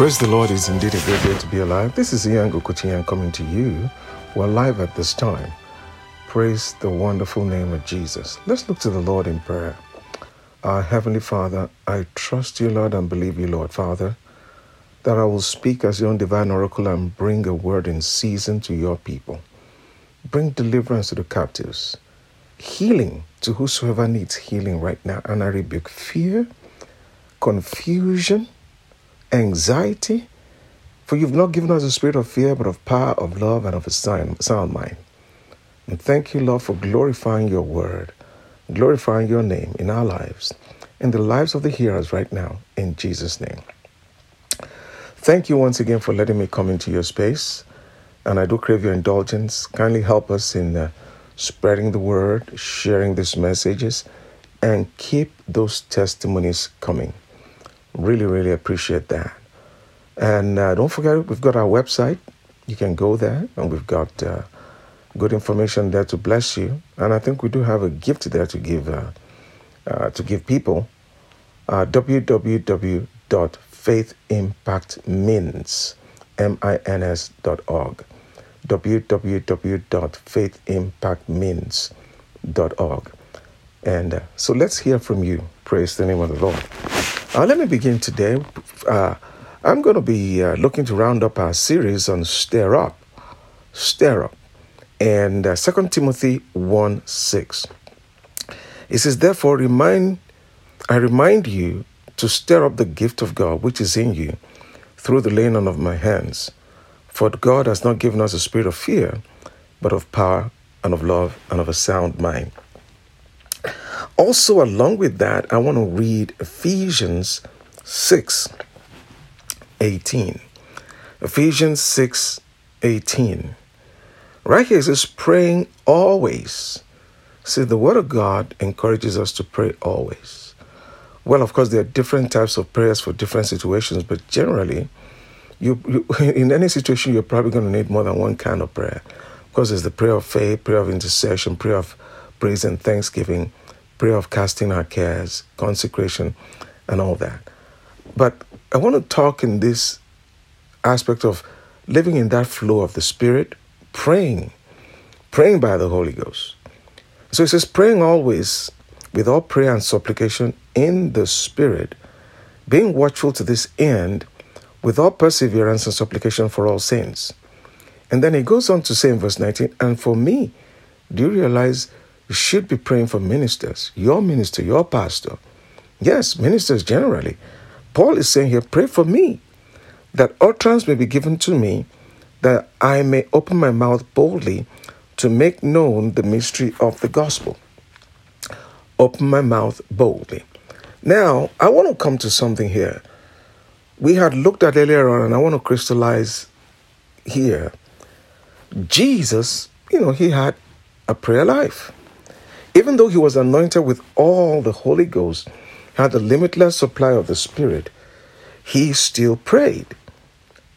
Praise the Lord, it's indeed a great day to be alive. This is Ian Gokuchian coming to you. We're live at this time. Praise the wonderful name of Jesus. Let's look to the Lord in prayer. Our Heavenly Father, I trust you, Lord, and believe you, Lord Father, that I will speak as your own divine oracle and bring a word in season to your people. Bring deliverance to the captives, healing to whosoever needs healing right now. And I rebuke fear, confusion, anxiety, for you've not given us a spirit of fear, but of power, of love, and of a sound mind. And thank you, Lord, for glorifying your word, glorifying your name in our lives, in the lives of the hearers right now, in Jesus' name. Thank you once again for letting me come into your space. And I do crave your indulgence. Kindly help us in uh, spreading the word, sharing these messages, and keep those testimonies coming. Really, really appreciate that. And uh, don't forget, we've got our website. You can go there, and we've got uh, good information there to bless you. And I think we do have a gift there to give uh, uh to give people. Uh, www.faithimpactmins, M-I-N-S.org www.faithimpactmins.org. And uh, so let's hear from you. Praise the name of the Lord. Uh, let me begin today. Uh, I'm going to be uh, looking to round up our series on Stir Up. Stir Up. And uh, 2 Timothy 1 6. It says, Therefore, remind, I remind you to stir up the gift of God which is in you through the laying on of my hands. For God has not given us a spirit of fear, but of power and of love and of a sound mind. Also, along with that, I want to read Ephesians 6 18. Ephesians 6 18. Right here it says, praying always. See, the Word of God encourages us to pray always. Well, of course, there are different types of prayers for different situations, but generally, you, you in any situation you're probably going to need more than one kind of prayer because there's the prayer of faith prayer of intercession prayer of praise and thanksgiving prayer of casting our cares consecration and all that but i want to talk in this aspect of living in that flow of the spirit praying praying by the holy ghost so it says praying always with all prayer and supplication in the spirit being watchful to this end with all perseverance and supplication for all saints. And then he goes on to say in verse 19, and for me, do you realize you should be praying for ministers, your minister, your pastor? Yes, ministers generally. Paul is saying here, pray for me, that utterance may be given to me, that I may open my mouth boldly to make known the mystery of the gospel. Open my mouth boldly. Now, I want to come to something here we had looked at earlier on, and I want to crystallize here. Jesus, you know, he had a prayer life. Even though he was anointed with all the Holy Ghost, had a limitless supply of the Spirit, he still prayed.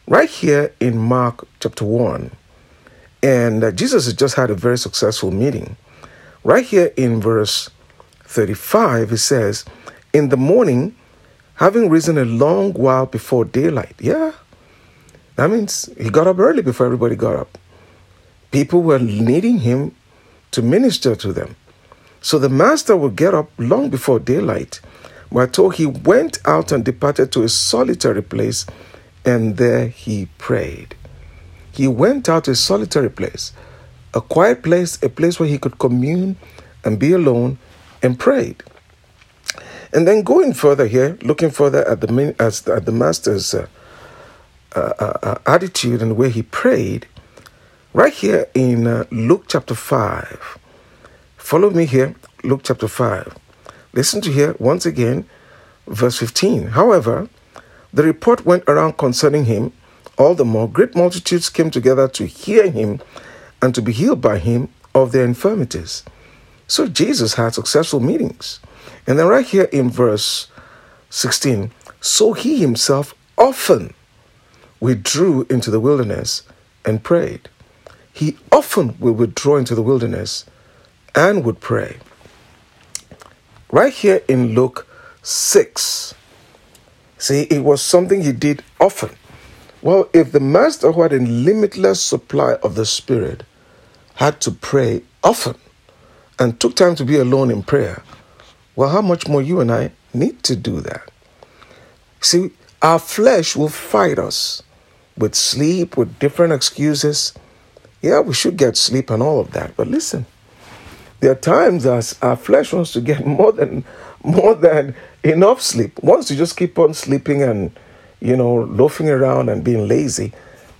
Right here in Mark chapter 1, and uh, Jesus has just had a very successful meeting. Right here in verse 35, he says, In the morning, having risen a long while before daylight. Yeah. That means he got up early before everybody got up. People were needing him to minister to them. So the master would get up long before daylight. We're told he went out and departed to a solitary place, and there he prayed. He went out to a solitary place, a quiet place, a place where he could commune and be alone and prayed. And then going further here, looking further at the at the master's uh uh, uh, uh, attitude and the way he prayed, right here in uh, Luke chapter five. Follow me here, Luke chapter five. Listen to here once again, verse fifteen. However, the report went around concerning him. All the more great multitudes came together to hear him and to be healed by him of their infirmities. So Jesus had successful meetings. And then right here in verse 16, so he himself often withdrew into the wilderness and prayed. He often will withdraw into the wilderness and would pray. Right here in Luke 6, see, it was something he did often. Well, if the master who had a limitless supply of the Spirit had to pray often and took time to be alone in prayer, well, how much more you and I need to do that? See, our flesh will fight us with sleep, with different excuses. Yeah, we should get sleep and all of that. But listen, there are times as our flesh wants to get more than more than enough sleep. Once you just keep on sleeping and you know loafing around and being lazy,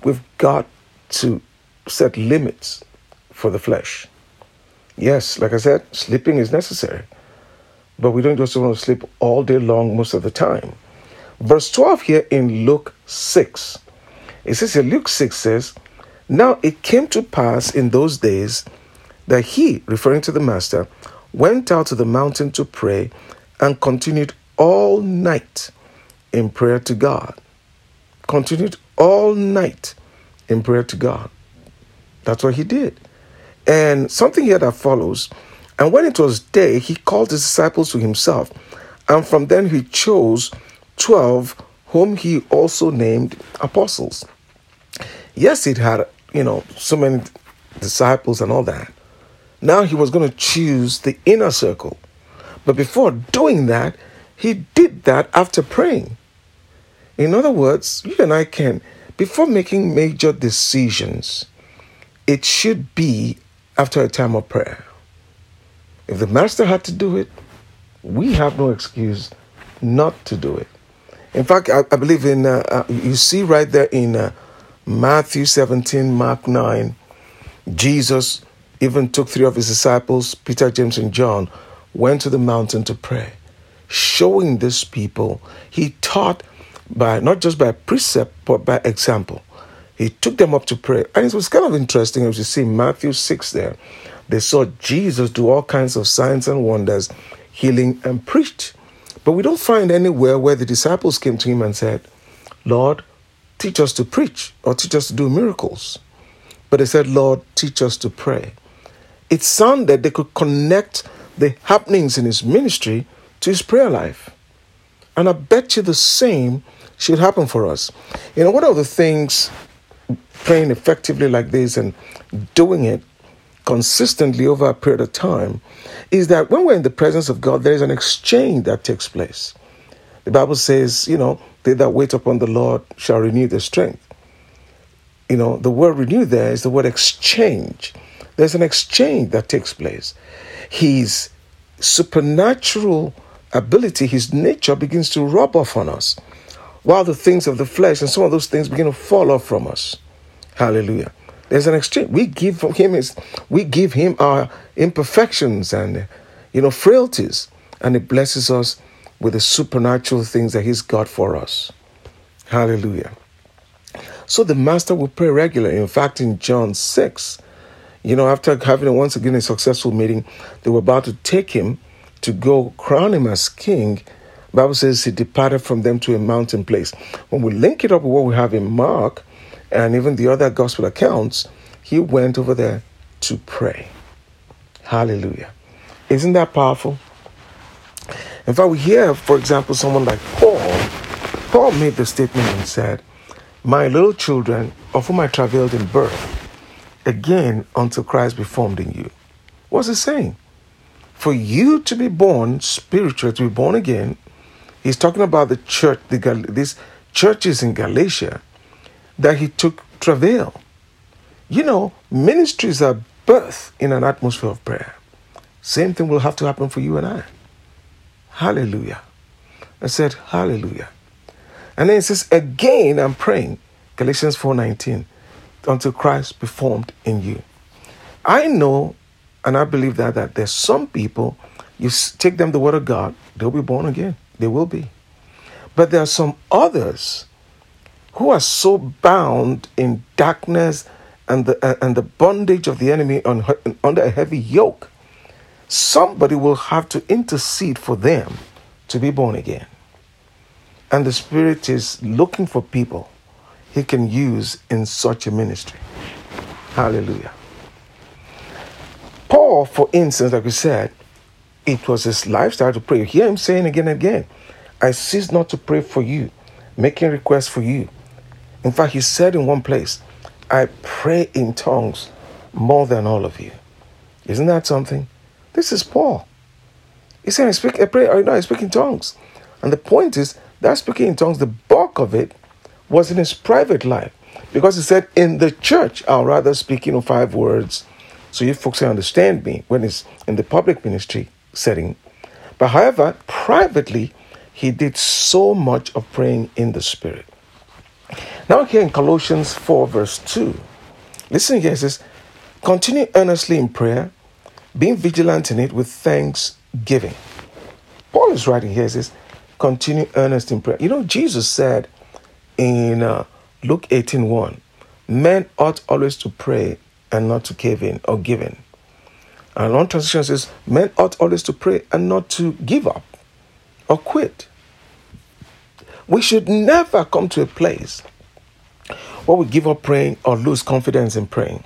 we've got to set limits for the flesh. Yes, like I said, sleeping is necessary. But we don't just want to sleep all day long most of the time. Verse 12 here in Luke 6. It says here, Luke 6 says, Now it came to pass in those days that he, referring to the master, went out to the mountain to pray and continued all night in prayer to God. Continued all night in prayer to God. That's what he did. And something here that follows. And when it was day, he called his disciples to himself. And from then he chose 12, whom he also named apostles. Yes, he'd had, you know, so many disciples and all that. Now he was going to choose the inner circle. But before doing that, he did that after praying. In other words, you and I can, before making major decisions, it should be after a time of prayer. If the master had to do it, we have no excuse not to do it. In fact, I, I believe in, uh, uh, you see right there in uh, Matthew 17, Mark 9, Jesus even took three of his disciples, Peter, James, and John, went to the mountain to pray, showing these people, he taught by not just by precept, but by example. He took them up to pray. And it was kind of interesting as you see Matthew 6 there. They saw Jesus do all kinds of signs and wonders, healing and preach. But we don't find anywhere where the disciples came to him and said, Lord, teach us to preach or teach us to do miracles. But they said, Lord, teach us to pray. It sounded they could connect the happenings in his ministry to his prayer life. And I bet you the same should happen for us. You know, one of the things praying effectively like this and doing it consistently over a period of time is that when we're in the presence of God, there is an exchange that takes place. The Bible says, you know, they that wait upon the Lord shall renew their strength. You know, the word renew there is the word exchange. There's an exchange that takes place. His supernatural ability, his nature begins to rub off on us, while the things of the flesh and some of those things begin to fall off from us. Hallelujah. There's an exchange. We give him his, we give him our imperfections and you know frailties, and it blesses us with the supernatural things that he's got for us. Hallelujah. So the master will pray regularly. In fact, in John 6, you know, after having once again a successful meeting, they were about to take him to go crown him as king. Bible says he departed from them to a mountain place. When we link it up with what we have in Mark, and even the other gospel accounts, he went over there to pray. Hallelujah. Isn't that powerful? In fact, we hear, for example, someone like Paul. Paul made the statement and said, My little children, of whom I travailed in birth, again until Christ be formed in you. What's he saying? For you to be born spiritual, to be born again, he's talking about the church, the, these churches in Galatia that he took travail. You know, ministries are birthed in an atmosphere of prayer. Same thing will have to happen for you and I. Hallelujah. I said, Hallelujah. And then it says, Again, I'm praying, Galatians 4:19, until Christ be formed in you. I know and I believe that that there's some people, you take them the word of God, they'll be born again. They will be. But there are some others who are so bound in darkness and the, uh, and the bondage of the enemy on, under a heavy yoke, somebody will have to intercede for them to be born again. And the Spirit is looking for people he can use in such a ministry. Hallelujah. Paul for instance, like we said, it was his lifestyle to pray. You hear him saying again and again, I cease not to pray for you, making requests for you. In fact, he said in one place, I pray in tongues more than all of you. Isn't that something? This is Paul. He said, I speak, I pray, I speak in tongues. And the point is, that speaking in tongues, the bulk of it was in his private life. Because he said, in the church, I'll rather speak, you know, five words so you folks can understand me when it's in the public ministry setting. But however, privately, he did so much of praying in the Spirit. Now, here in Colossians 4, verse 2, listen here, it says, Continue earnestly in prayer, being vigilant in it with thanksgiving. Paul is writing here, says, Continue earnest in prayer. You know, Jesus said in uh, Luke 18 1, men ought always to pray and not to cave in or give in. And one translation says, men ought always to pray and not to give up or quit. We should never come to a place where we give up praying or lose confidence in praying.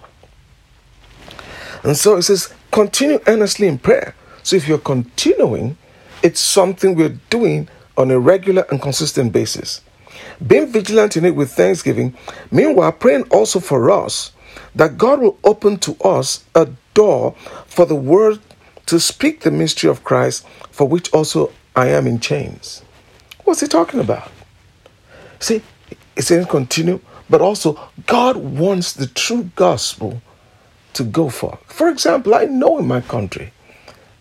And so it says, continue earnestly in prayer. So if you're continuing, it's something we're doing on a regular and consistent basis. Being vigilant in it with thanksgiving, meanwhile, praying also for us that God will open to us a door for the word to speak the mystery of Christ, for which also I am in chains. What's he talking about? See, it says continue, but also God wants the true gospel to go for. For example, I know in my country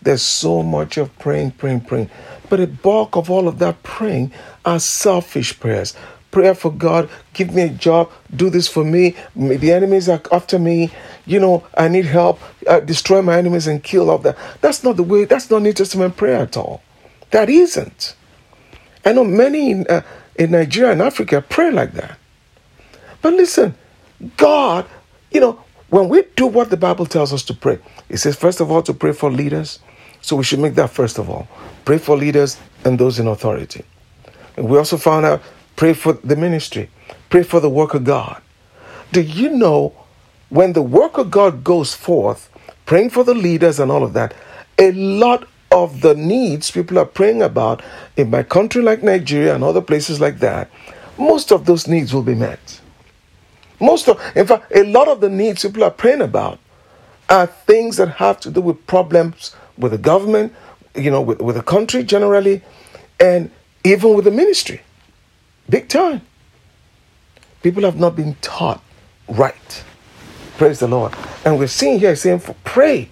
there's so much of praying, praying, praying, but a bulk of all of that praying are selfish prayers. Prayer for God, give me a job, do this for me. The enemies are after me. You know, I need help. Uh, destroy my enemies and kill all that. That's not the way. That's not New Testament prayer at all. That isn't. I know many in, uh, in Nigeria and Africa pray like that. But listen, God, you know, when we do what the Bible tells us to pray, it says, first of all, to pray for leaders. So we should make that first of all. Pray for leaders and those in authority. And we also found out pray for the ministry, pray for the work of God. Do you know when the work of God goes forth, praying for the leaders and all of that, a lot of the needs people are praying about in my country like Nigeria and other places like that, most of those needs will be met. Most of, in fact, a lot of the needs people are praying about are things that have to do with problems with the government, you know, with, with the country generally, and even with the ministry. Big time. People have not been taught right. Praise the Lord. And we're seeing here saying, for pray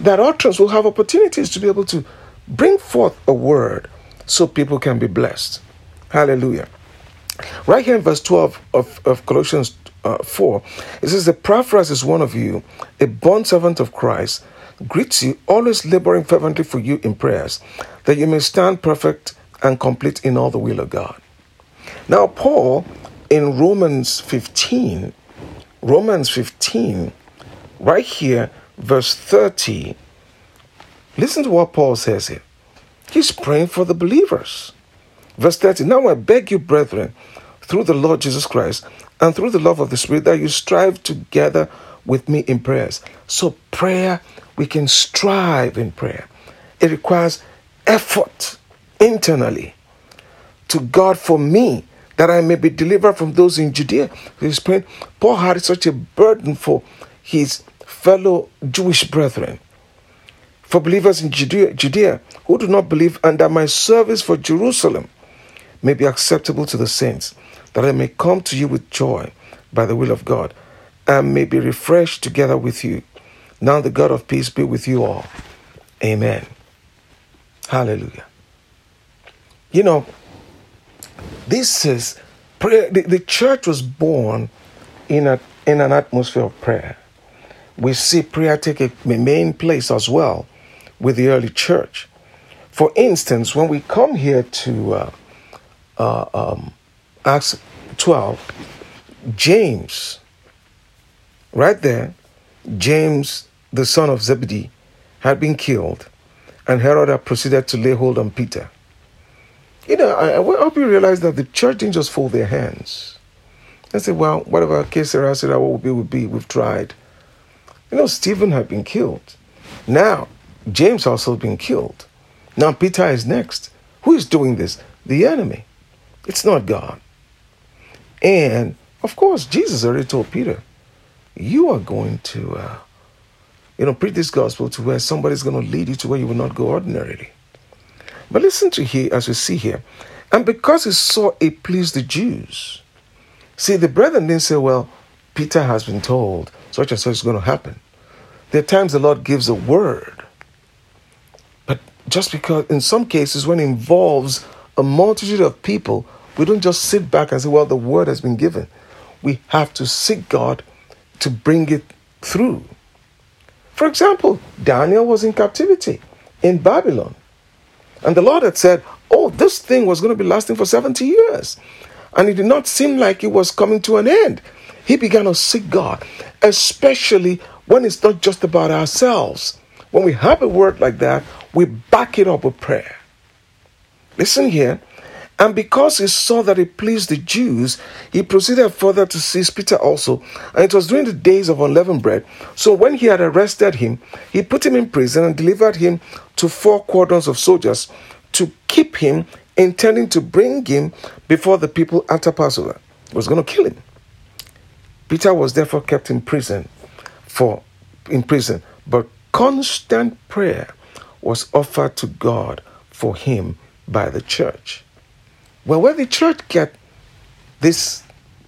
that utterance will have opportunities to be able to bring forth a word so people can be blessed. Hallelujah. Right here in verse 12 of, of Colossians uh, 4, it says, Epaphras is one of you, a bond servant of Christ, greets you, always laboring fervently for you in prayers, that you may stand perfect and complete in all the will of God. Now, Paul in Romans 15, Romans 15, right here, verse 30, listen to what Paul says here. He's praying for the believers. Verse 30 Now I beg you, brethren, through the Lord Jesus Christ and through the love of the Spirit, that you strive together with me in prayers. So, prayer, we can strive in prayer. It requires effort internally to God for me that I may be delivered from those in Judea. He's praying. Paul had such a burden for his fellow Jewish brethren, for believers in Judea, Judea who do not believe, and that my service for Jerusalem may be acceptable to the saints, that I may come to you with joy by the will of God, and may be refreshed together with you. Now the God of peace be with you all. Amen. Hallelujah. You know, this is prayer. The, the church was born in, a, in an atmosphere of prayer. We see prayer take a main place as well with the early church. For instance, when we come here to uh, uh, um, Acts 12, James, right there, James, the son of Zebedee, had been killed, and Herod had proceeded to lay hold on Peter. You know, I, I hope you realize that the church didn't just fold their hands and say, well, whatever case there is, what will be, will be. We've tried. You know, Stephen had been killed. Now, James also been killed. Now Peter is next. Who is doing this? The enemy. It's not God. And of course, Jesus already told Peter, you are going to, uh, you know, preach this gospel to where somebody's going to lead you to where you will not go ordinarily. But listen to here, as we see here, and because he saw it pleased the Jews. See, the brethren didn't say, well, Peter has been told such and such is going to happen. There are times the Lord gives a word. But just because, in some cases, when it involves a multitude of people, we don't just sit back and say, well, the word has been given. We have to seek God to bring it through. For example, Daniel was in captivity in Babylon. And the Lord had said, Oh, this thing was going to be lasting for 70 years. And it did not seem like it was coming to an end. He began to seek God, especially when it's not just about ourselves. When we have a word like that, we back it up with prayer. Listen here. And because he saw that it pleased the Jews, he proceeded further to seize Peter also. And it was during the days of unleavened bread. So when he had arrested him, he put him in prison and delivered him to four quadrants of soldiers to keep him, intending to bring him before the people after Passover. He was going to kill him. Peter was therefore kept in prison for in prison, but constant prayer was offered to God for him by the church. Well, where the church get this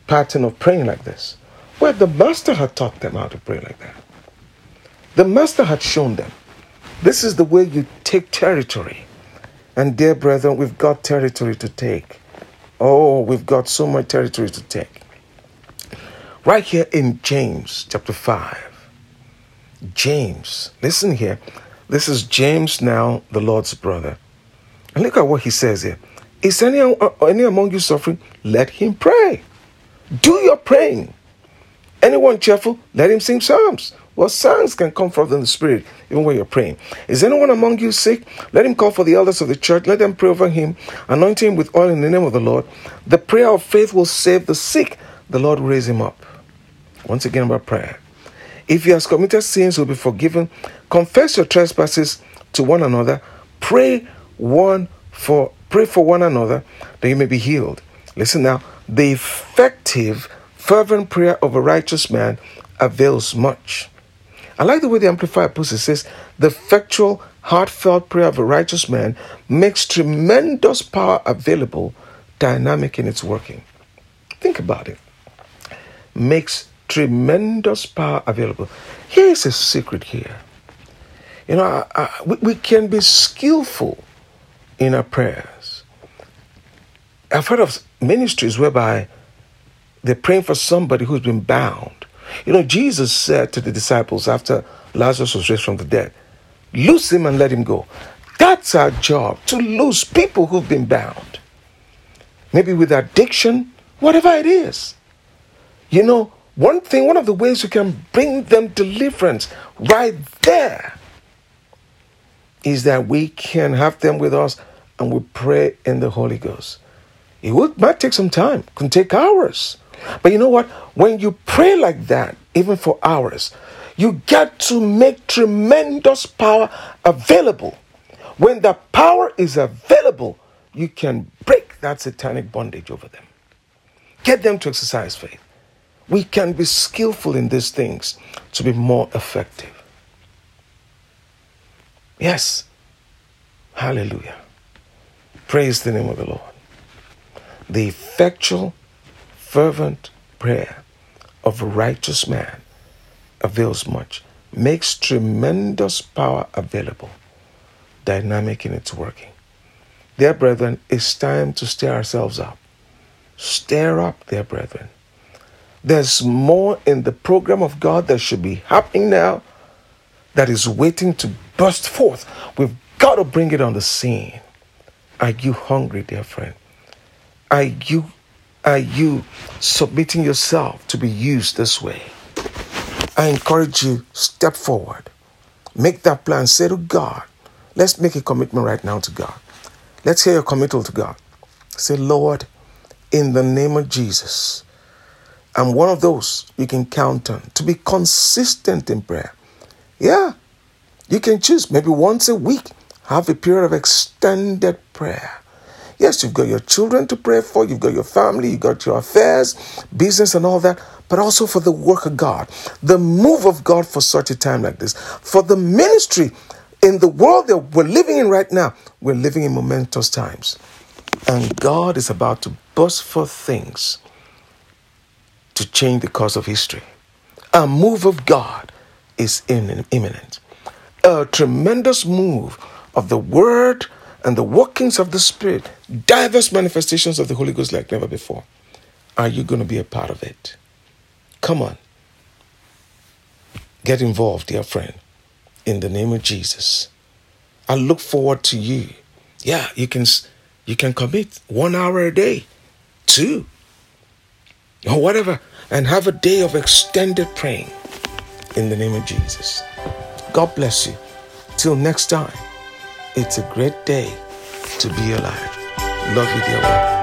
pattern of praying like this? Well, the master had taught them how to pray like that. The master had shown them this is the way you take territory. And dear brethren, we've got territory to take. Oh, we've got so much territory to take. Right here in James chapter 5. James, listen here. This is James now, the Lord's brother. And look at what he says here. Is any, uh, any among you suffering? Let him pray. Do your praying. Anyone cheerful? Let him sing psalms. Well, songs can come from the Spirit even when you're praying. Is anyone among you sick? Let him call for the elders of the church. Let them pray over him, anoint him with oil in the name of the Lord. The prayer of faith will save the sick. The Lord will raise him up. Once again about prayer. If he has committed sins, will be forgiven. Confess your trespasses to one another. Pray one for pray for one another that you may be healed. Listen now. The effective, fervent prayer of a righteous man avails much. I like the way the Amplified puts it. it says, the effectual, heartfelt prayer of a righteous man makes tremendous power available, dynamic in its working. Think about it. Makes tremendous power available. Here is a secret here. You know, I, I, we, we can be skillful in our prayers. I've heard of ministries whereby they're praying for somebody who's been bound. You know, Jesus said to the disciples after Lazarus was raised from the dead, Loose him and let him go. That's our job to loose people who've been bound. Maybe with addiction, whatever it is. You know, one thing, one of the ways we can bring them deliverance right there is that we can have them with us and we pray in the Holy Ghost. It might take some time, it can take hours. But you know what? When you pray like that, even for hours, you get to make tremendous power available. When the power is available, you can break that satanic bondage over them. Get them to exercise faith. We can be skillful in these things to be more effective. Yes. Hallelujah. Praise the name of the Lord. The effectual, fervent prayer of a righteous man avails much, makes tremendous power available, dynamic in its working. Dear brethren, it's time to stir ourselves up. Stir up, dear brethren. There's more in the program of God that should be happening now that is waiting to burst forth. We've got to bring it on the scene. Are you hungry, dear friend? Are you are you submitting yourself to be used this way? I encourage you, step forward. Make that plan. Say to God, let's make a commitment right now to God. Let's hear your committal to God. Say, Lord, in the name of Jesus, I'm one of those you can count on to be consistent in prayer. Yeah, You can choose maybe once a week, have a period of extended prayer. Yes, you've got your children to pray for, you've got your family, you've got your affairs, business, and all that, but also for the work of God, the move of God for such a time like this, for the ministry in the world that we're living in right now. We're living in momentous times. And God is about to burst forth things to change the course of history. A move of God is imminent. A tremendous move of the Word and the workings of the Spirit, diverse manifestations of the Holy Ghost like never before. Are you going to be a part of it? Come on. Get involved, dear friend, in the name of Jesus. I look forward to you. Yeah, you can you can commit one hour a day, two, or whatever, and have a day of extended praying in the name of Jesus. God bless you. Till next time. It's a great day to be alive. Love you, dear one.